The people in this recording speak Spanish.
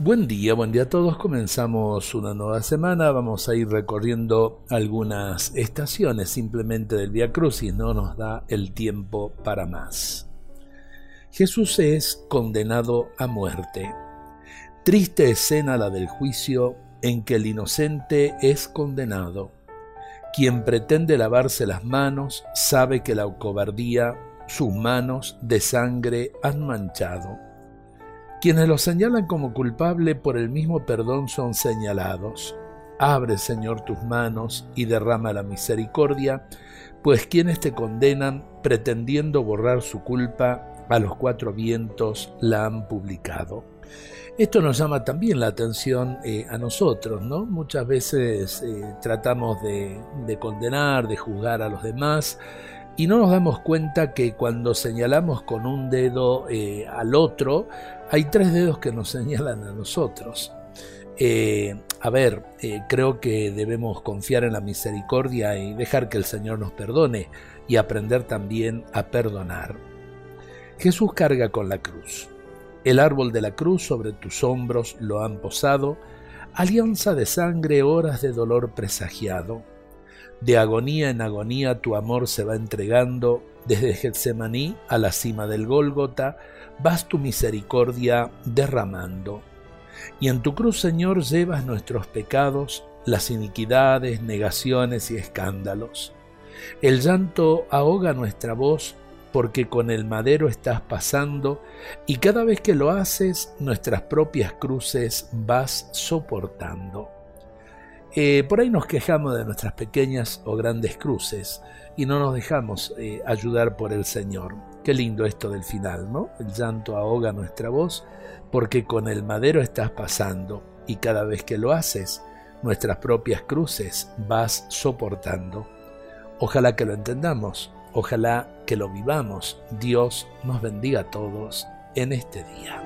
Buen día, buen día a todos. Comenzamos una nueva semana. Vamos a ir recorriendo algunas estaciones simplemente del Via Crucis. No nos da el tiempo para más. Jesús es condenado a muerte. Triste escena la del juicio en que el inocente es condenado. Quien pretende lavarse las manos sabe que la cobardía sus manos de sangre han manchado. Quienes lo señalan como culpable por el mismo perdón son señalados. Abre, Señor, tus manos y derrama la misericordia, pues quienes te condenan, pretendiendo borrar su culpa, a los cuatro vientos la han publicado. Esto nos llama también la atención eh, a nosotros, ¿no? Muchas veces eh, tratamos de, de condenar, de juzgar a los demás, y no nos damos cuenta que cuando señalamos con un dedo eh, al otro, hay tres dedos que nos señalan a nosotros. Eh, a ver, eh, creo que debemos confiar en la misericordia y dejar que el Señor nos perdone y aprender también a perdonar. Jesús carga con la cruz. El árbol de la cruz sobre tus hombros lo han posado, alianza de sangre, horas de dolor presagiado de agonía en agonía tu amor se va entregando, desde Getsemaní a la cima del Gólgota, vas tu misericordia derramando. Y en tu cruz, Señor, llevas nuestros pecados, las iniquidades, negaciones y escándalos. El llanto ahoga nuestra voz porque con el madero estás pasando y cada vez que lo haces nuestras propias cruces vas soportando. Eh, por ahí nos quejamos de nuestras pequeñas o grandes cruces y no nos dejamos eh, ayudar por el Señor. Qué lindo esto del final, ¿no? El llanto ahoga nuestra voz porque con el madero estás pasando y cada vez que lo haces, nuestras propias cruces vas soportando. Ojalá que lo entendamos, ojalá que lo vivamos. Dios nos bendiga a todos en este día.